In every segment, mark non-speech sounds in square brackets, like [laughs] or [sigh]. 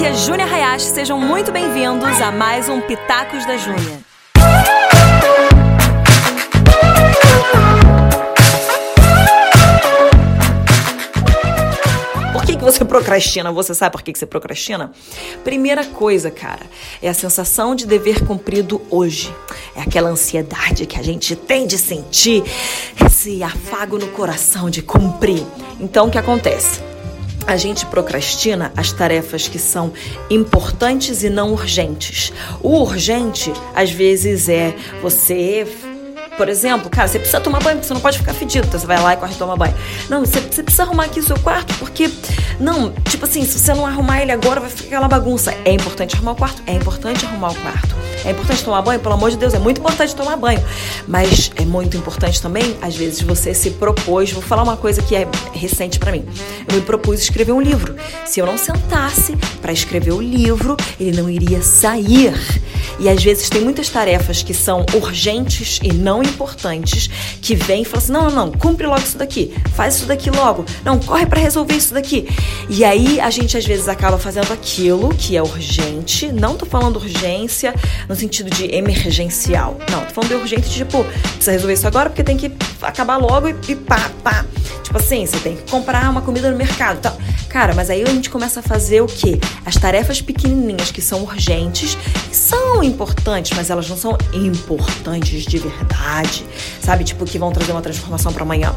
aqui é Júnia Hayashi, sejam muito bem-vindos a mais um Pitacos da Júnia. Por que, que você procrastina? Você sabe por que, que você procrastina? Primeira coisa, cara, é a sensação de dever cumprido hoje. É aquela ansiedade que a gente tem de sentir, esse afago no coração de cumprir. Então, o que acontece? A gente procrastina as tarefas que são importantes e não urgentes. O urgente, às vezes, é você por exemplo, cara, você precisa tomar banho, porque você não pode ficar fedido. Então você vai lá e corre e toma banho. Não, você, você, precisa arrumar aqui o seu quarto, porque. Não, tipo assim, se você não arrumar ele agora, vai ficar aquela bagunça. É importante arrumar o quarto? É importante arrumar o quarto. É importante tomar banho? Pelo amor de Deus, é muito importante tomar banho. Mas é muito importante também, às vezes, você se propôs. Vou falar uma coisa que é recente para mim. Eu me propus escrever um livro. Se eu não sentasse para escrever o livro, ele não iria sair. E às vezes tem muitas tarefas que são urgentes e não importantes que vêm e falam assim: não, não, não, cumpre logo isso daqui, faz isso daqui logo, não, corre para resolver isso daqui. E aí a gente às vezes acaba fazendo aquilo que é urgente, não tô falando urgência no sentido de emergencial, não, tô falando de urgente, tipo, precisa resolver isso agora porque tem que acabar logo e, e pá, pá. Tipo assim, você tem que comprar uma comida no mercado. Então, cara, mas aí a gente começa a fazer o quê? As tarefas pequenininhas que são urgentes, são importantes, mas elas não são importantes de verdade, sabe? Tipo, que vão trazer uma transformação para amanhã.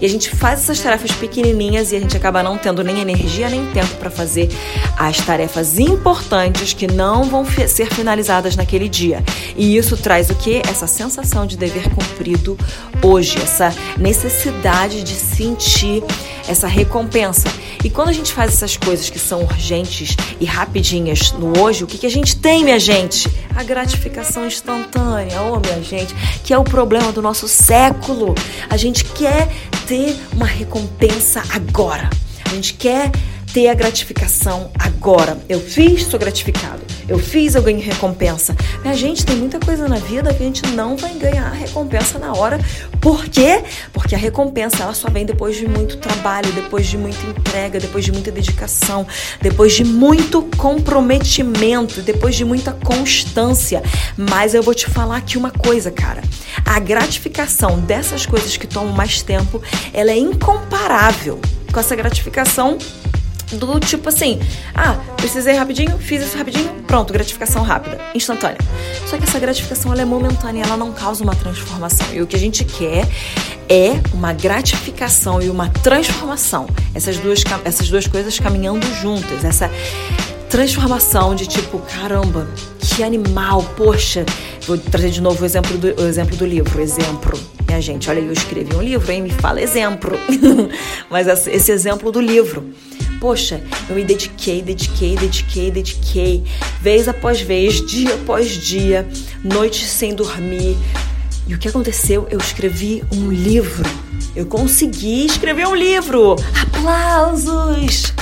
E a gente faz essas tarefas pequenininhas e a gente acaba não tendo nem energia nem tempo para fazer as tarefas importantes que não vão ser finalizadas naquele dia. E isso traz o que? Essa sensação de dever cumprido hoje, essa necessidade de se sentir essa recompensa. E quando a gente faz essas coisas que são urgentes e rapidinhas no hoje, o que, que a gente tem, minha gente? A gratificação instantânea, oh, minha gente, que é o problema do nosso século. A gente quer ter uma recompensa agora. A gente quer ter a gratificação agora. Eu fiz, sou gratificado. Eu fiz, eu ganho recompensa. Minha gente, tem muita coisa na vida que a gente não vai ganhar recompensa na hora. Por quê? Porque a recompensa ela só vem depois de muito trabalho, depois de muita entrega, depois de muita dedicação, depois de muito comprometimento, depois de muita constância. Mas eu vou te falar aqui uma coisa, cara. A gratificação dessas coisas que tomam mais tempo, ela é incomparável com essa gratificação do tipo assim, ah, precisei rapidinho, fiz isso rapidinho, pronto, gratificação rápida, instantânea. Só que essa gratificação ela é momentânea, ela não causa uma transformação. E o que a gente quer é uma gratificação e uma transformação. Essas duas, essas duas coisas caminhando juntas. Essa transformação de tipo, caramba, que animal, poxa. Vou trazer de novo o exemplo do, o exemplo do livro. Exemplo. Minha gente, olha, eu escrevi um livro, hein? Me fala exemplo. [laughs] Mas esse exemplo do livro. Poxa, eu me dediquei, dediquei, dediquei, dediquei, vez após vez, dia após dia, noites sem dormir. E o que aconteceu? Eu escrevi um livro. Eu consegui escrever um livro. Aplausos!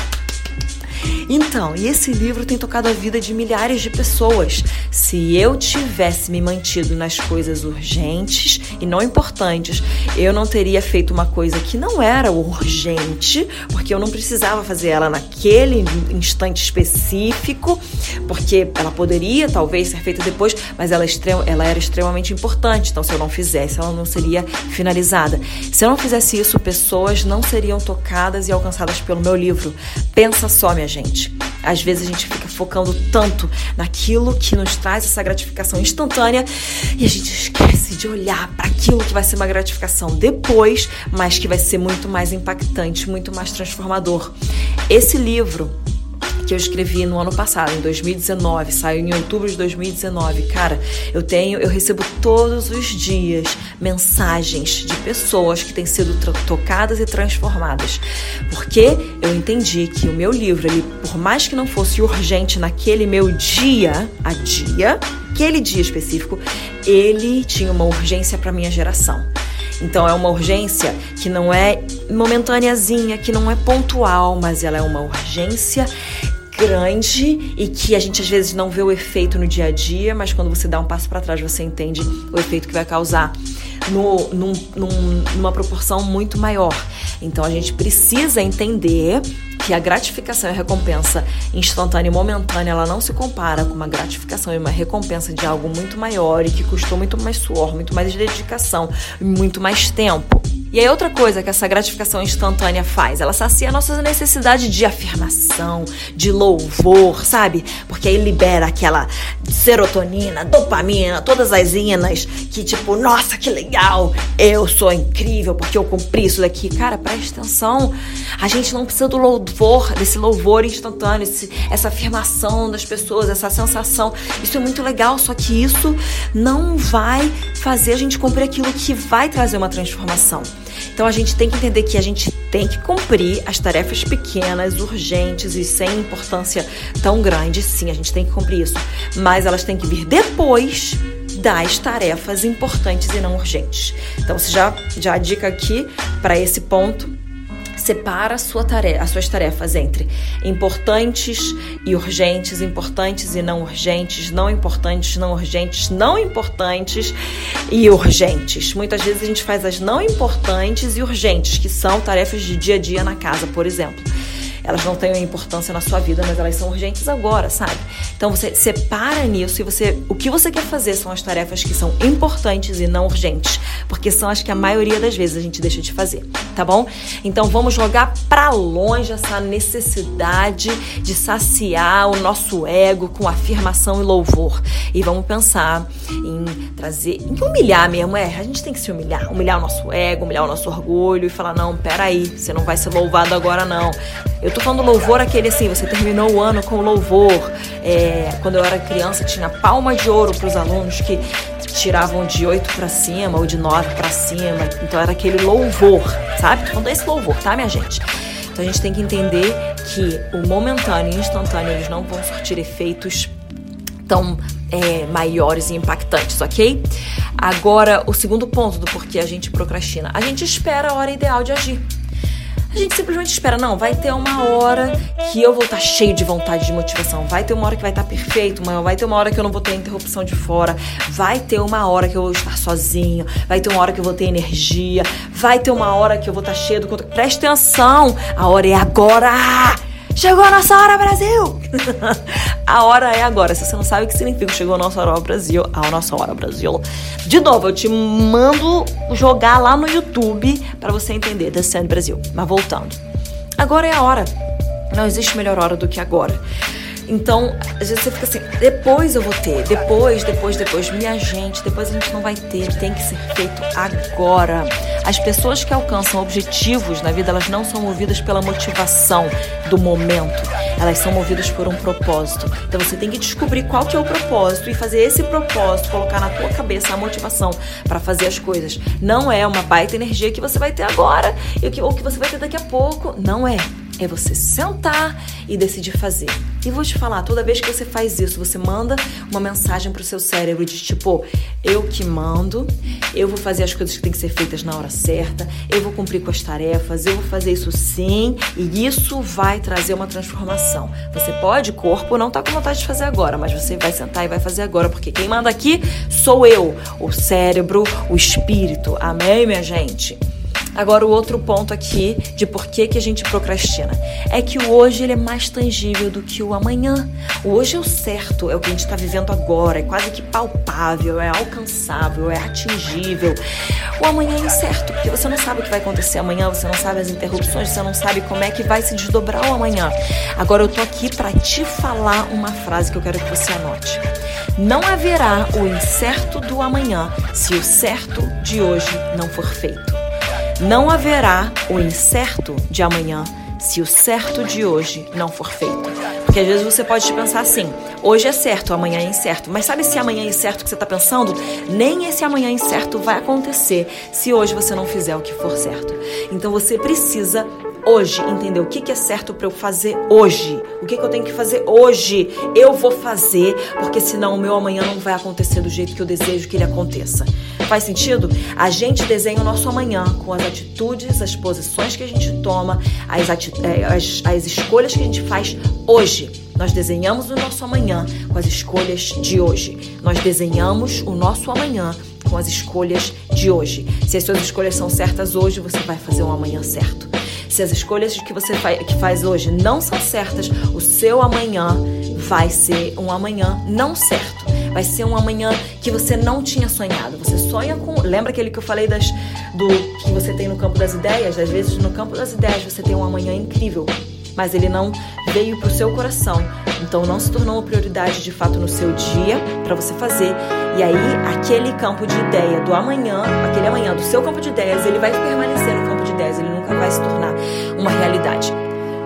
Então, e esse livro tem tocado a vida de milhares de pessoas. Se eu tivesse me mantido nas coisas urgentes e não importantes, eu não teria feito uma coisa que não era urgente, porque eu não precisava fazer ela naquele instante específico, porque ela poderia talvez ser feita depois, mas ela, é ela era extremamente importante. Então, se eu não fizesse, ela não seria finalizada. Se eu não fizesse isso, pessoas não seriam tocadas e alcançadas pelo meu livro. Pensa só, minha gente. Às vezes a gente fica focando tanto naquilo que nos traz essa gratificação instantânea e a gente esquece de olhar para aquilo que vai ser uma gratificação depois, mas que vai ser muito mais impactante, muito mais transformador. Esse livro que eu escrevi no ano passado, em 2019, saiu em outubro de 2019. Cara, eu tenho, eu recebo todos os dias mensagens de pessoas que têm sido tocadas e transformadas. Porque eu entendi que o meu livro, ele, por mais que não fosse urgente naquele meu dia a dia, aquele dia específico, ele tinha uma urgência para minha geração. Então é uma urgência que não é momentâneazinha, que não é pontual, mas ela é uma urgência grande e que a gente às vezes não vê o efeito no dia a dia, mas quando você dá um passo para trás você entende o efeito que vai causar no, num, num, numa proporção muito maior. Então a gente precisa entender que a gratificação e a recompensa instantânea e momentânea, ela não se compara com uma gratificação e uma recompensa de algo muito maior e que custou muito mais suor, muito mais dedicação, muito mais tempo. E aí outra coisa que essa gratificação instantânea faz, ela sacia a nossa necessidade de afirmação, de louvor, sabe? Porque aí libera aquela serotonina, dopamina, todas as inas que tipo, nossa, que legal, eu sou incrível porque eu cumpri isso daqui. Cara, presta atenção, a gente não precisa do louvor, desse louvor instantâneo, esse, essa afirmação das pessoas, essa sensação. Isso é muito legal, só que isso não vai fazer a gente cumprir aquilo que vai trazer uma transformação. Então a gente tem que entender que a gente tem que cumprir as tarefas pequenas, urgentes e sem importância tão grande. Sim, a gente tem que cumprir isso. Mas elas têm que vir depois das tarefas importantes e não urgentes. Então, você já, já a dica aqui para esse ponto separa sua tarefa, as suas tarefas entre importantes e urgentes, importantes e não urgentes, não importantes, não urgentes, não importantes e urgentes. Muitas vezes a gente faz as não importantes e urgentes, que são tarefas de dia a dia na casa, por exemplo elas não têm importância na sua vida, mas elas são urgentes agora, sabe? Então você separa nisso e você, o que você quer fazer são as tarefas que são importantes e não urgentes, porque são as que a maioria das vezes a gente deixa de fazer, tá bom? Então vamos jogar para longe essa necessidade de saciar o nosso ego com afirmação e louvor e vamos pensar em trazer, em humilhar mesmo, é, a gente tem que se humilhar, humilhar o nosso ego, humilhar o nosso orgulho e falar não, peraí, você não vai ser louvado agora não. Eu tô falando louvor aquele assim, você terminou o ano com louvor. É, quando eu era criança tinha palma de ouro para os alunos que tiravam de 8 para cima ou de 9 para cima. Então era aquele louvor, sabe? Tô falando esse louvor, tá, minha gente? Então a gente tem que entender que o momentâneo e instantâneo eles não vão surtir efeitos tão é, maiores e impactantes, ok? Agora, o segundo ponto do porquê a gente procrastina. A gente espera a hora ideal de agir. A gente simplesmente espera, não, vai ter uma hora que eu vou estar tá cheio de vontade de motivação, vai ter uma hora que vai estar tá perfeito, vai ter uma hora que eu não vou ter interrupção de fora, vai ter uma hora que eu vou estar sozinho, vai ter uma hora que eu vou ter energia, vai ter uma hora que eu vou estar tá cheio do conteúdo. Presta atenção, a hora é agora! Chegou a nossa hora, Brasil! [laughs] a hora é agora. Se você não sabe o que significa chegou a nossa hora, Brasil, a nossa hora, Brasil. De novo, eu te mando jogar lá no YouTube para você entender Descendo Brasil. Mas voltando. Agora é a hora. Não existe melhor hora do que agora. Então, às vezes você fica assim, depois eu vou ter, depois, depois, depois. Minha gente, depois a gente não vai ter, tem que ser feito agora. As pessoas que alcançam objetivos na vida, elas não são movidas pela motivação do momento, elas são movidas por um propósito. Então você tem que descobrir qual que é o propósito e fazer esse propósito, colocar na tua cabeça a motivação para fazer as coisas. Não é uma baita energia que você vai ter agora ou que você vai ter daqui a pouco. Não é é você sentar e decidir fazer. E vou te falar, toda vez que você faz isso, você manda uma mensagem pro seu cérebro de tipo, eu que mando, eu vou fazer as coisas que têm que ser feitas na hora certa, eu vou cumprir com as tarefas, eu vou fazer isso sim, e isso vai trazer uma transformação. Você pode, corpo não tá com vontade de fazer agora, mas você vai sentar e vai fazer agora, porque quem manda aqui sou eu, o cérebro, o espírito. Amém, minha gente? Agora, o outro ponto aqui de por que, que a gente procrastina é que o hoje ele é mais tangível do que o amanhã. O hoje é o certo, é o que a gente está vivendo agora, é quase que palpável, é alcançável, é atingível. O amanhã é incerto, porque você não sabe o que vai acontecer amanhã, você não sabe as interrupções, você não sabe como é que vai se desdobrar o amanhã. Agora, eu tô aqui para te falar uma frase que eu quero que você anote. Não haverá o incerto do amanhã se o certo de hoje não for feito. Não haverá o incerto de amanhã se o certo de hoje não for feito. Porque às vezes você pode pensar assim: hoje é certo, amanhã é incerto. Mas sabe se amanhã é incerto que você está pensando? Nem esse amanhã incerto vai acontecer se hoje você não fizer o que for certo. Então você precisa hoje, entender o que, que é certo para eu fazer hoje. O que, que eu tenho que fazer hoje? Eu vou fazer, porque senão o meu amanhã não vai acontecer do jeito que eu desejo que ele aconteça. Faz sentido? A gente desenha o nosso amanhã com as atitudes, as posições que a gente toma, as, é, as, as escolhas que a gente faz hoje. Nós desenhamos o nosso amanhã com as escolhas de hoje. Nós desenhamos o nosso amanhã com as escolhas de hoje. Se as suas escolhas são certas hoje, você vai fazer um amanhã certo. Se as escolhas que você faz, que faz hoje não são certas, o seu amanhã vai ser um amanhã não certo. Vai ser um amanhã que você não tinha sonhado. Você sonha com. Lembra aquele que eu falei das, do que você tem no campo das ideias? Às vezes, no campo das ideias, você tem um amanhã incrível mas ele não veio para o seu coração. Então não se tornou uma prioridade de fato no seu dia para você fazer. E aí aquele campo de ideia do amanhã, aquele amanhã do seu campo de ideias, ele vai permanecer ideias, ele nunca vai se tornar uma realidade.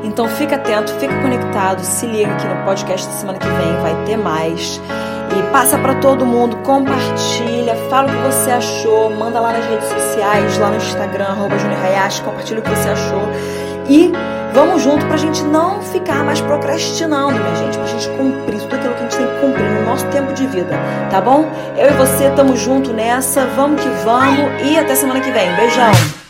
Então fica atento, fica conectado, se liga aqui no podcast da semana que vem, vai ter mais. E passa para todo mundo, compartilha, fala o que você achou, manda lá nas redes sociais, lá no Instagram, Hayashi, compartilha o que você achou. E vamos junto pra gente não ficar mais procrastinando, minha gente, pra gente cumprir tudo aquilo que a gente tem que cumprir no nosso tempo de vida, tá bom? Eu e você estamos junto nessa, vamos que vamos e até semana que vem. Beijão!